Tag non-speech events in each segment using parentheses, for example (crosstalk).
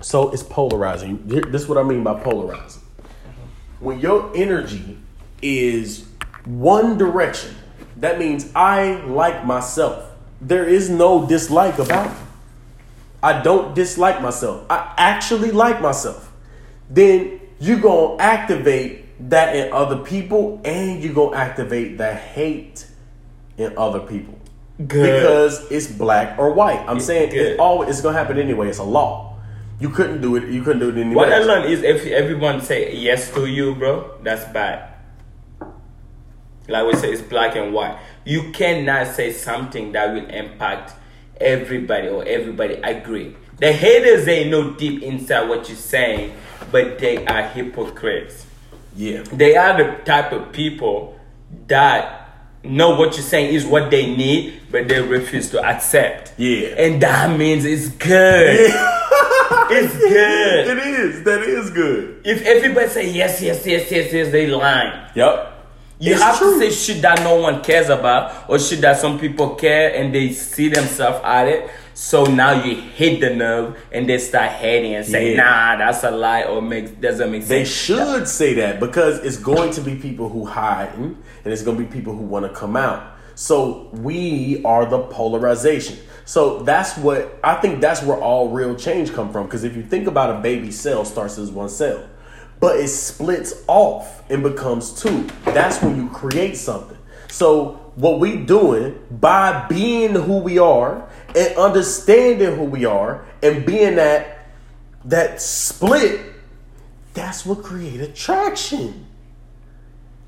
So it's polarizing. This is what I mean by polarizing. When your energy is one direction, that means I like myself. There is no dislike about me. I don't dislike myself. I actually like myself. Then you're going to activate that in other people and you're going to activate the hate in other people. Good. Because it's black or white. I'm saying good. it always, it's going to happen anyway. It's a law. You couldn't do it. You couldn't do it anyway. What I learned is if everyone say yes to you, bro, that's bad. Like we say, it's black and white. You cannot say something that will impact everybody or everybody agree. The haters they know deep inside what you're saying, but they are hypocrites. Yeah. They are the type of people that know what you're saying is what they need, but they refuse to accept. Yeah. And that means it's good. (laughs) It's good. It is. That is good. If everybody say yes, yes, yes, yes, yes, they lying. Yep. You It's have true. to say shit that no one cares about or shit that some people care and they see themselves at it. So now you hit the nerve and they start hating and say, Yeah. nah, that's a lie or makes doesn't make sense. They should say that because it's going to be people who hide and it's going to be people who want to come out. So we are the polarization. So that's what I think that's where all real change come from because if you think about a baby cell starts as one cell, but it splits off and becomes two. That's when you create something. So what we doing by being who we are and understanding who we are and being that that split that's what create attraction.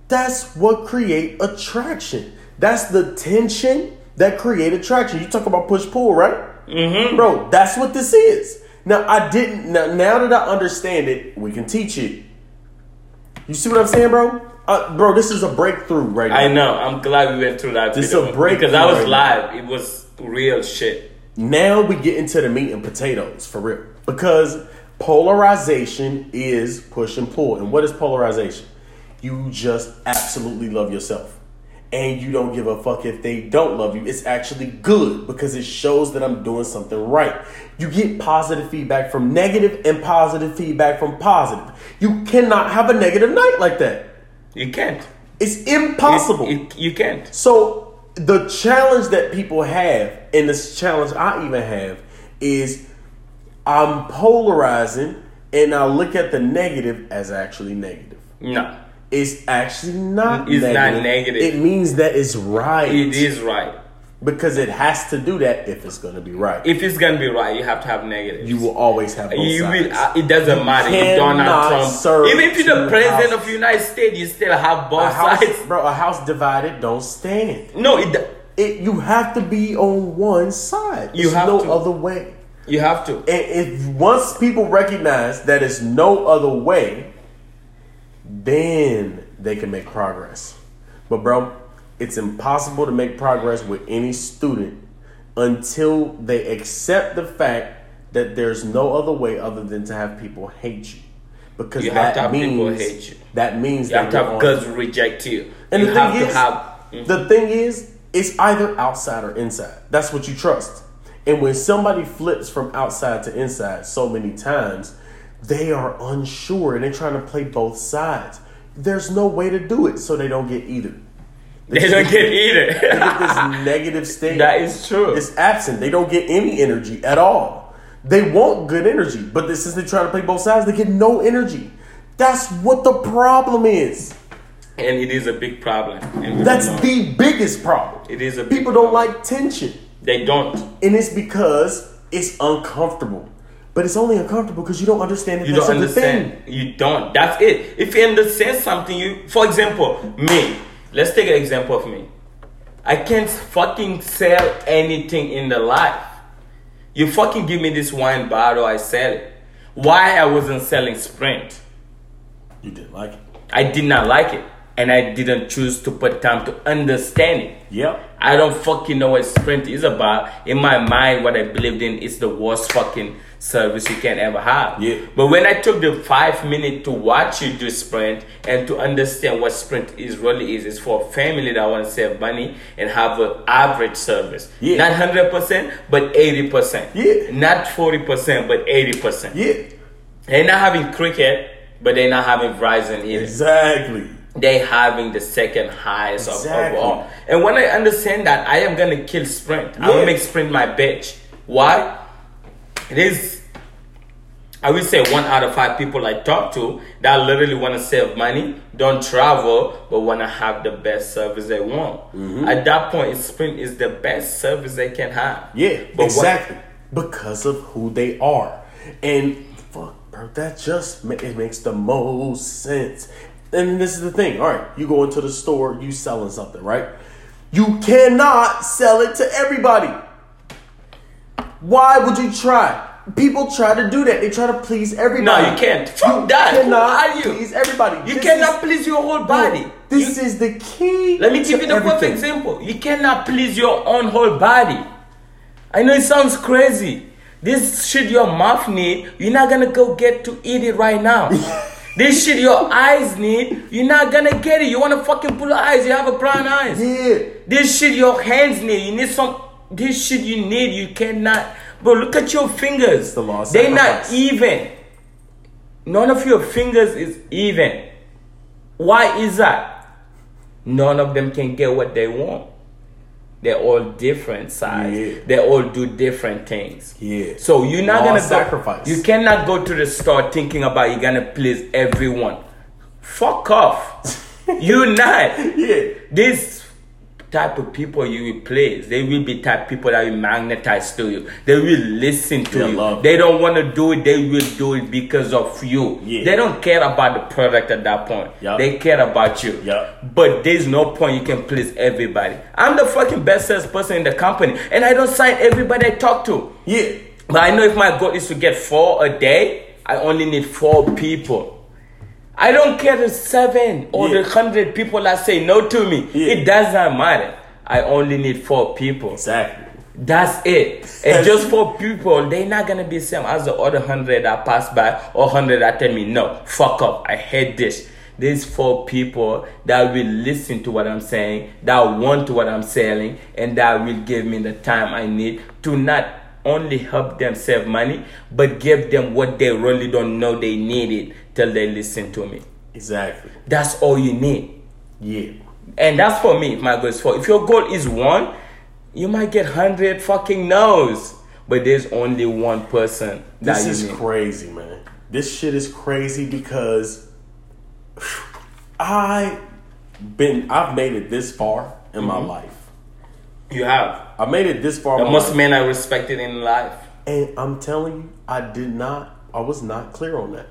That's what create attraction. That's the tension that created attraction. You talk about push pull, right? Mm-hmm. Bro, that's what this is. Now I didn't. Now, now that I understand it, we can teach it. You see what I'm saying, bro? Uh, bro, this is a breakthrough right now. I know. I'm glad we went through that. This video a break because I was right live. It was real shit. Now we get into the meat and potatoes for real. Because polarization is push and pull. And what is polarization? You just absolutely love yourself. And you don't give a fuck if they don't love you. It's actually good because it shows that I'm doing something right. You get positive feedback from negative and positive feedback from positive. You cannot have a negative night like that. You can't. It's impossible. It- it- you can't. So the challenge that people have, and this challenge I even have, is I'm polarizing and I look at the negative as actually negative. No. It's actually not It's not negative. negative. It means that it's right. It is right. Because it has to do that if it's gonna be right. If it's gonna be right, you have to have negative. you will always have both You sides. will, uh, it doesn't matter. You cannot Donald Trump. Even if you're the president houses. of the United States, you still have both a house, sides. bro, a house divided don't stand. No, it, It, you have to be on one side. You There's have no to. other way. you have to. And if once people recognize that it's no other way, then they can make progress. But bro, it's impossible to make progress with any student until they accept the fact that there's no other way other than to have people hate you. Because You that to means people hate you. that means You that to you're have guts reject you. and you the thing to is, have. mm. the thing is, it's either outside or inside. That's what you trust. And when somebody flips from outside to inside so many times, they are unsure and they're trying to play both sides. There's no way to do it so they don't get either. They don't get (laughs) They either. get this negative state. that is true. It's absent. They don't get any energy at all. They want good energy, but this is they trying to play both sides. They get no energy. That's what the problem is. and it is a big problem. That's the biggest problem. It is a big People don't like tension. They don't. And it's because it's uncomfortable. But it's only uncomfortable because you don't understand that You don't a good thing. understand. You don't. That's it. If you understand something, you. For example, me. Let's take an example of me. I can't fucking sell anything in the life. You fucking give me this wine bottle, I sell it. Why I wasn't selling Sprint? You didn't like it. I did not like it, and I didn't choose to put time to understand it. Yep. I don't fucking know what Sprint is about. In my mind, what I believed in is the worst fucking service you can ever have. Yeah. But when I took the five minutes to watch you do Sprint and to understand what Sprint is really is, is for a family that want to save money and have an average service. Yeah. Not hundred percent, but eighty percent. Yeah. Not forty percent, but eighty percent. Yeah. They're not having cricket, but they're not having Verizon either Exactly. They having the second highest of, Exactly. of all. And when I understand that, I am gonna kill Sprint. I'm Yeah. gonna make Sprint my bitch. Why? It is. I would say one out of five people I talk to that literally want to save money, don't travel, but want to have the best service they want. Mm-hmm. At that point, Sprint is the best service they can have. Yeah, But what- exactly. Because of who they are. And fuck, bro, that just ma- it makes the most sense. And this is the thing. All right, you go into the store, you selling something, right? You cannot sell it to everybody. Why would you try? People try to do that. They try to please everybody. No, you can't. Fuck that. Who Cannot are you? please everybody. You This cannot is- please your whole body. This You- is the key. Let me give you the perfect example. You cannot please your own whole body. I know it sounds crazy. This shit your mouth need, you're not gonna go get to eat it right now. (laughs) this shit your eyes need, you're not gonna get it. You wanna fucking pull eyes, you have a brown eyes. Yeah. This shit your hands need, you need some. This shit you need, you cannot. Bro, look at your fingers. the law They're not even. None of your fingers is even. Why is that? None of them can get what they want. They're all different size. Yeah. They all do different things. Yeah. So you're not Law gonna of go- sacrifice. You cannot go to the store thinking about you're gonna please everyone. Fuck off. (laughs) you're not. Yeah. This type of people you will please, they will be type of people that will magnetize to you. They will listen to They you. They don't want to do it. They will do it because of you. Yeah. They don't care about the product at that point. Yup. They care about you. Yup. But there's no point you can please everybody. I'm the fucking best salesperson in the company, and I don't sign everybody I talk to. Yeah. But I know if my goal is to get four a day, I only need four people. I don't care the seven or Yeah. the hundred people that say no to me. Yeah. It doesn't matter. I only need four people. Exactly. That's it. And just for people, they're not gonna be same as the other hundred that pass by or hundred that tell me no, fuck up, I hate this. There's four people that will listen to what I'm saying, that want what I'm selling, and that will give me the time I need to not only help them save money, but give them what they really don't know they need it till they listen to me. Exactly. That's all you need. Yeah. And that's for me, my goal is four. If your goal is one, you might get hundred fucking no's. But there's only one person that This is need. crazy, man. This shit is crazy because (sighs) I been I've made it this far in my mm-hmm. life. You have. I made it this far The most life. men I respected in life. And I'm telling you, I did not I was not clear on that.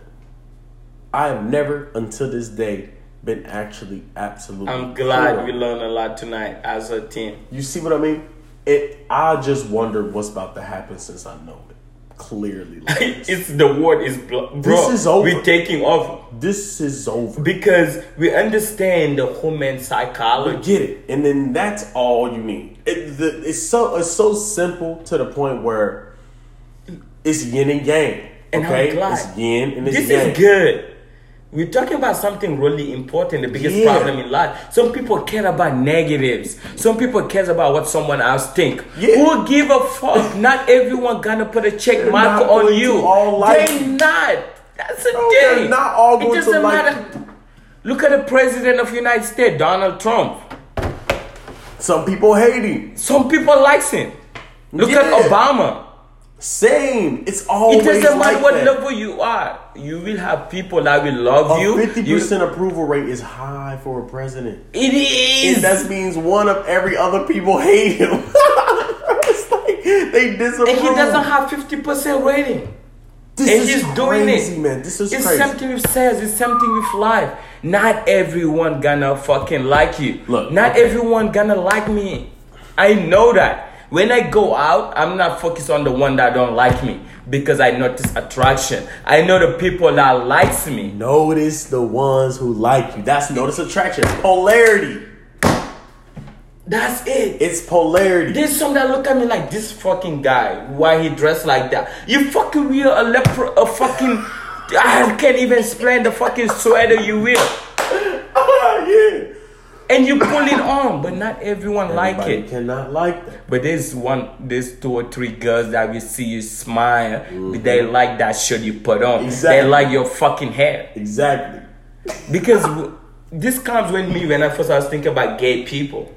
I have never until this day been actually absolutely I'm glad we learned a lot tonight as a team. You see what I mean? It I just wonder what's about to happen since I know it. Clearly like (laughs) it's the word is bro. This is over. We're taking over this is over. because we understand the human psychology. get it, and then that's all you need. It, the, it's so it's so simple to the point where it's yin and yang. And okay, it's yin and it's This yang. is good. We're talking about something really important, the biggest Yeah. problem in life. Some people care about negatives. Some people cares about what someone else think. Yeah. Who give a fuck? not everyone gonna put a check They're mark on you. all like they not. That's a No, they're not all going it doesn't matter. Look at the president of United States, Donald Trump. Some people hate him. Some people likes him. Look at Obama. Same. It's It doesn't matter like what that. level you are. You will have people that will love you. A fifty You- percent approval rate is high for a president. It is. And that means one of every other people hate him. (laughs) it's like they disapprove. And he doesn't have 50% rating. this and is he's doing crazy, it. man. This is it's crazy. something with sales, it's something with life. Not everyone gonna fucking like you. Look, not okay. everyone gonna like me. I know that. When I go out, I'm not focused on the one that don't like me because I notice attraction. I know the people that likes me. Notice the ones who like you. That's notice attraction. Polarity. That's it. It's polarity. There's some that look at me like this fucking guy. Why he dressed like that? You fucking real a leper, a fucking. I can't even explain the fucking sweater you wear, (laughs) yeah. and you pull it on, but not everyone like it. cannot like that. But there's one, there's two or three girls that we see you smile. but They like that shirt you put on. Mm-hmm. Exactly. They like your fucking hair. Exactly. Because this comes with me when I first was thinking about gay people.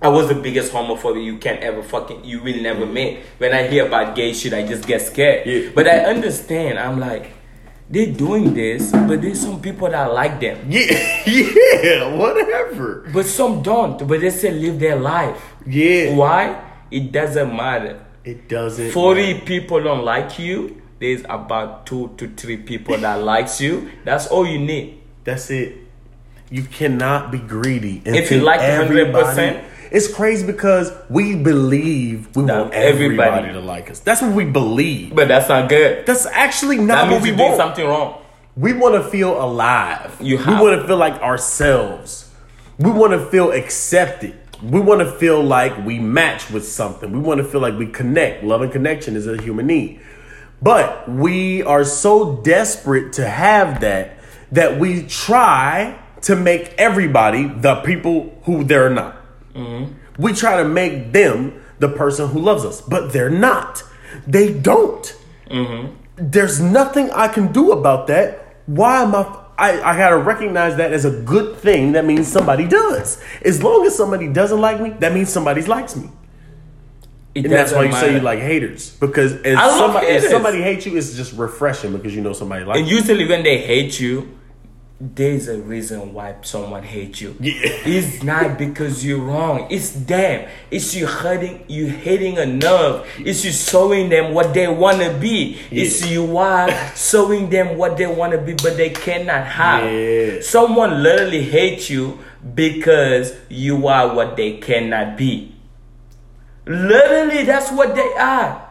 I was the biggest homophobe you can ever fucking you will never meet. When I hear about gay shit, I just get scared. Yeah. But I understand. I'm like, they're doing this, but there's some people that like them. Yeah. (laughs) Yeah. Whatever. But some don't. But they still live their life. Yeah. Why? It doesn't matter. It doesn't. 40 people don't like you. There's about two to three people that (laughs) likes you. That's all you need. That's it. You cannot be greedy. If you like everybody- 100%. It's crazy because we believe we That want everybody. everybody- to like us. That's what we believe. But that's not good. That's actually That not what means we want. something wrong. We want to feel alive. You we want to feel like ourselves. We want to feel accepted. We want to feel like we match with something. We want to feel like we connect. Love and connection is a human need. But we are so desperate to have that that we try to make everybody the people who they're not. Mm-hmm. We try to make them the person who loves us, but they're not. They don't mm-hmm. there's nothing I can do about that. Why am I? I, I gotta recognize that as a good thing. That means somebody does. As long as somebody doesn't like me, that means somebody likes me. It And that's why you say you like haters. Because if somebody, if somebody hates you, it's just refreshing because you know somebody likes you. And you. usually when they hate you, there's a reason why someone hates you. Yeah. It's not because you're wrong. It's them. It's you hurting you hitting a nerve. It's you showing them what they wanna be. It's you are showing them what they wanna be but they cannot have. Yeah. Someone literally hates you because you are what they cannot be. Literally, that's what they are.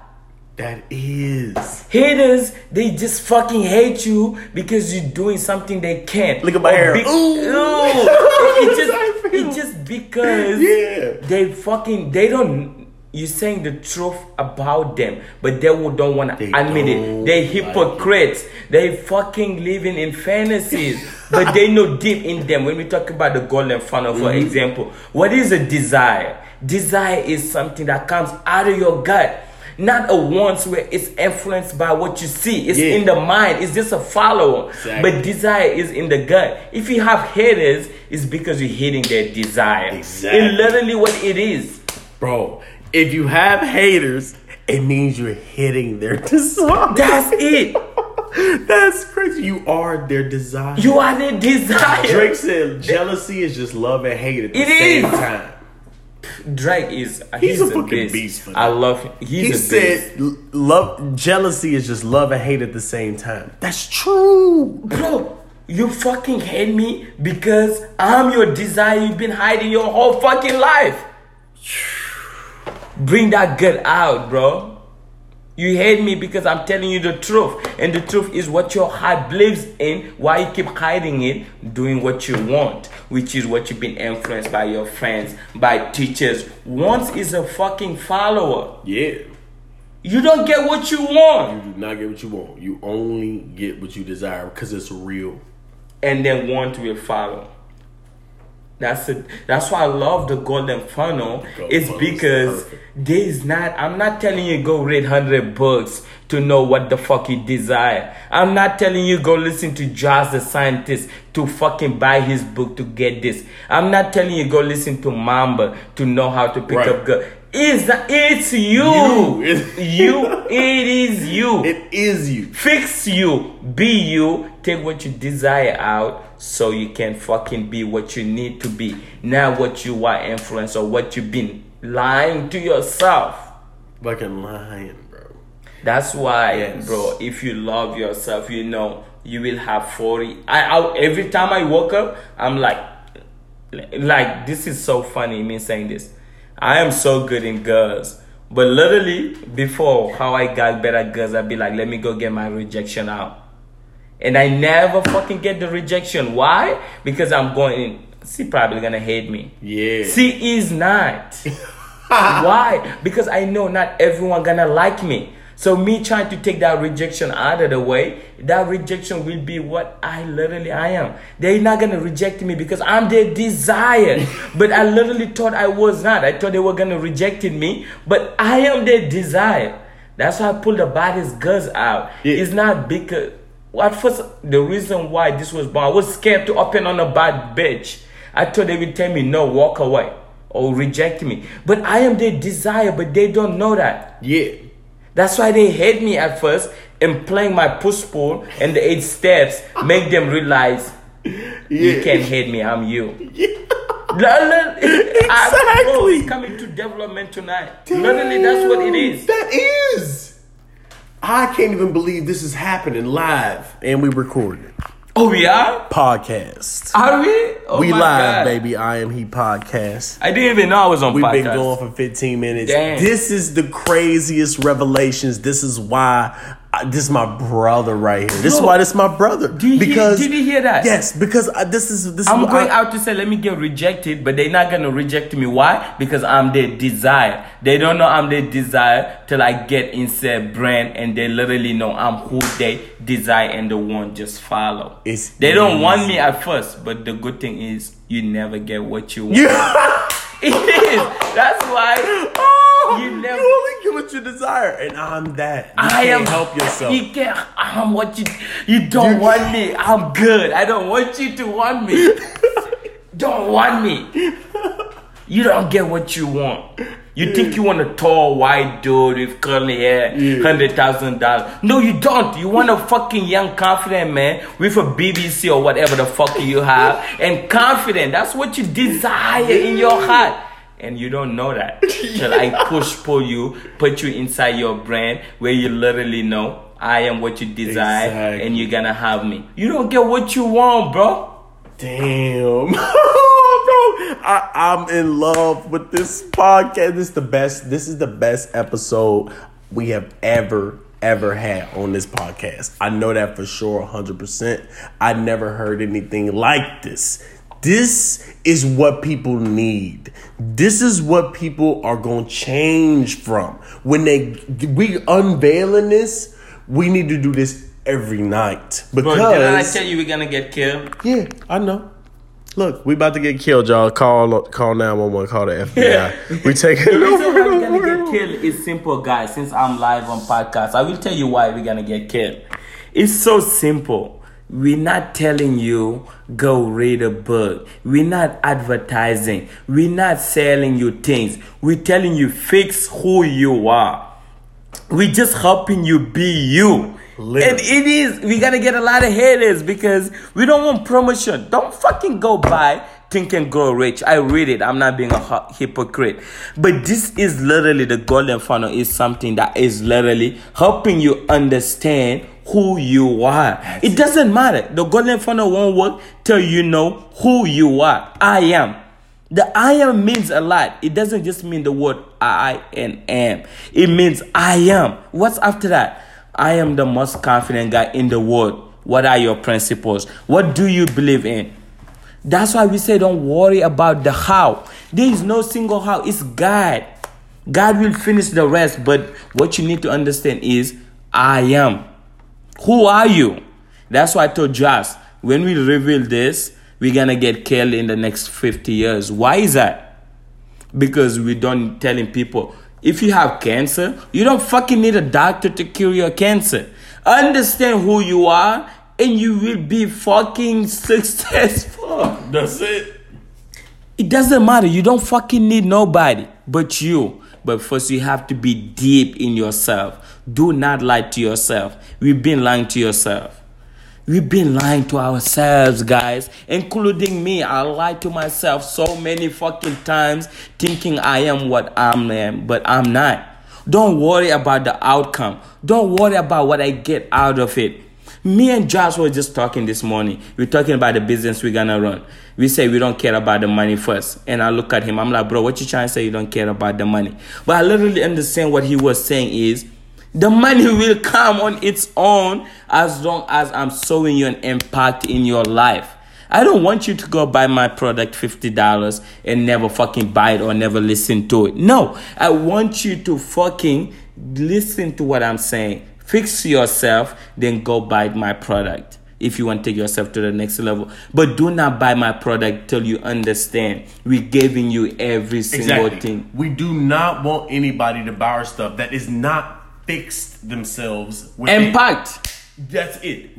That is. Haters, they just fucking hate you because you're doing something they can't. Look at my Or hair. be- Ooh. (laughs) It, it just, it just because Yeah. they fucking, they don't, you're saying the truth about them, but they will- don't want to admit it. They like hypocrites. They fucking living in fantasies, (laughs) but they know deep in them. When we talk about the golden funnel, for Mm-hmm. example, what is a desire? Desire is something that comes out of your gut. Not a wants where it's influenced by what you see. It's Yeah. in the mind. It's just a follower. Exactly. But desire is in the gut. If you have haters, it's because you're hitting their desire. Exactly. It's literally what it is. Bro, if you have haters, it means you're hitting their (laughs) desire. That's it. (laughs) That's crazy. You are their desire. You are their desire. Drake said jealousy is just love and hate at the It same is. time. Drake is uh, He's he's, a fucking beast. beast I love him. He's He a beast. said l- love jealousy is just love and hate at the same time. That's true. Bro, you fucking hate me because I'm your desire you've been hiding your whole fucking life. Bring that gut out, bro. You hate me because I'm telling you the truth. And the truth is what your heart believes in. Why you keep hiding it? Doing what you want, which is what you've been influenced by your friends, by teachers. Once is a fucking follower. Yeah. You don't get what you want. You do not get what you want. You only get what you desire because it's real. and then want will follow. That's it. That's why I love the golden funnel. It's because there's not. I'm not telling you go read hundred books to know what the fuck you desire. I'm not telling you go listen to Josh the scientist to fucking buy his book to get this. I'm not telling you go listen to Mamba to know how to pick Right. up girl. It's it's you. You. you. (laughs) It is you. It is you. Fix you, be you, take what you desire out so you can fucking be what you need to be. Not what you are influenced or what you've been lying to yourself. Fucking lying, bro. That's why, Yes. bro, if you love yourself, you know you will have 40. I, I every time I woke up, I'm like like this is so funny me saying this. I am so good in girls. But literally, before how I got better girls, I'd be like, let me go get my rejection out. And I never fucking get the rejection. Why? Because I'm going she probably gonna hate me. Yeah. She is not. (laughs) Why? Because I know not everyone gonna like me. So me trying to take that rejection out of the way, that rejection will be what I literally I am. They're not gonna reject me because I'm their desire. (laughs) but I literally thought I was not. I thought they were gonna reject me, but I am their desire. That's why I pulled the baddest guns out. Yeah. It's not because at first the reason why this was born, I was scared to open on a bad bitch. I thought they would tell me no, walk away or reject me. But I am their desire, but they don't know that. Yeah. That's why they hate me at first and playing my push pull and the eight steps make them realize you can't hate me, I'm you. (laughs) Exactly. I'm coming to development tonight. Literally, that's what it is. That is. I can't even believe this is happening live and we recorded. Oh, we are? Podcast. Are we? Oh we live, God. baby. I am he podcast. I didn't even know I was on We've podcast. been going for 15 minutes. This is the craziest revelations. This is why I, this is my brother right here. This is why this is my brother. Did you hear- because did you hear that? Yes, because I, this is this. I'm is going I- out to say, let me get rejected, but they're not gonna reject me. Why? Because I'm their desire. They don't know I'm their desire till I get inside brand and they literally know I'm who they desire and the one just follow. It's they don't want me at first, but the good thing is you never get what you want. Yeah. (laughs) (laughs) It is. That's why oh You you, never- only get what you desire, and I'm that. You I can't am help yourself. You can't. I'm what you. You don't want me. I'm good. I don't want you to want me. (laughs) don't want me. You don't get what you want. You think you want a tall white dude with curly hair, Yeah. hundred thousand dollars? No, you don't. You want a fucking young, confident man with a BBC or whatever the fuck you have, and confident. That's what you desire in your heart, and you don't know that (laughs) till I push pull you, put you inside your brain where you literally know I am what you desire, Exactly. and you're gonna have me. You don't get what you want, bro. Damn. (laughs) Bro, I, I'm in love with this podcast. This is the best. This is the best episode we have ever, ever had on this podcast. I know that for sure, 100%. I never heard anything like this. This is what people need. This is what people are going to change from. When they we unveiling this, we need to do this every night because Bro, did I tell you we're gonna get killed? yeah, I know. Look, we about to get killed, y'all. Call call 911, call the FBI. Yeah. (laughs) we taking (laughs) The it reason why we're gonna get killed is simple, guys. Since I'm live on podcast, I will tell you why we're gonna get killed. It's so simple. We're not telling you go read a book. We're not advertising. We're not selling you things. We're telling you fix who you are. We're just helping you be you. And it is. We gotta get a lot of haters because we don't want promotion. Don't fucking go buy Think and Grow Rich. I read it. I'm not being a hypocrite. But this is literally the golden funnel is something that is literally helping you understand who you are. It doesn't matter. The golden funnel won't work till you know who you are. I am. The I am means a lot. It doesn't just mean the word I and am. It means I am. What's after that? I am the most confident guy in the world. What are your principles? What do you believe in? That's why we say don't worry about the how. There is no single how. It's God. God will finish the rest. But what you need to understand is I am. Who are you? That's why I told Josh, when we reveal this, we're gonna get killed in the next 50 years. Why is that? Because we don't telling people if you have cancer, you don't fucking need a doctor to cure your cancer. Understand who you are and you will be fucking successful. (laughs) That's it. It doesn't matter. You don't fucking need nobody but you. But first, you have to be deep in yourself. Do not lie to yourself. We've been lying to yourself. We've been lying to ourselves, guys, including me. I lied to myself so many fucking times thinking I am what I'm am, but I'm not. Don't worry about the outcome. Don't worry about what I get out of it. Me and Josh were just talking this morning. We're talking about the business we're gonna run. We say we don't care about the money first. And I look at him, I'm like, bro, what you trying to say you don't care about the money? But I literally understand what he was saying is the money (laughs) will come on its own as long as I'm showing you an impact in your life. I don't want you to go buy my product $50 and never fucking buy it or never listen to it. No, I want you to fucking listen to what I'm saying. Fix yourself, then go buy my product if you want to take yourself to the next level. But do not buy my product till you understand. We're giving you every single thing. We do not want anybody to buy our stuff that is not fixed themselves with Impact. That's it.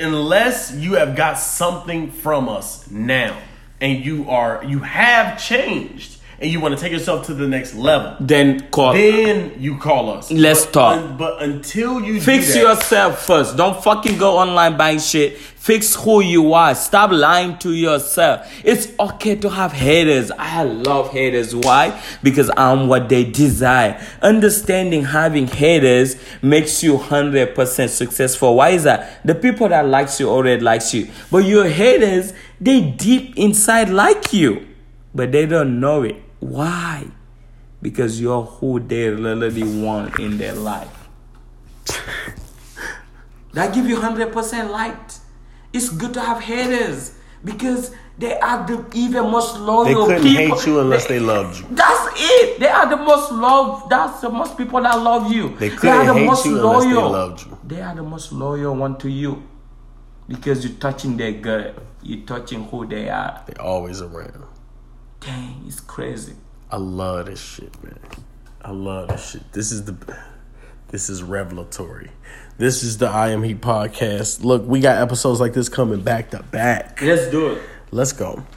Unless you have got something from us now, and you are you have changed, and you want to take yourself to the next level, Then call. then you call us. Let's But talk. un- but until you Fix that, yourself first. Don't fucking go online buying shit. Fix who you are. Stop lying to yourself. It's okay to have haters. I love haters. Why? Because I'm what they desire. Understanding having haters makes you 100% successful. Why is that? The people that likes you already likes you. But your haters, they deep inside like you. But they don't know it. Why? Because you're who they really want in their life. That give you hundred percent light. It's good to have haters because they are the even most loyal They couldn't people. hate you unless they loved you. That's it. They are the most love. That's the most people that love you. They are couldn't the hate most you unless they loyal. loved you. They are the most loyal one to you because you're touching their gut. You're touching who they are. They're always around. Dang, it's crazy. I love this shit, man. I love this shit. This is the this is revelatory. This is the I Am He podcast. Look, we got episodes like this coming back to back. Let's do it. Let's go.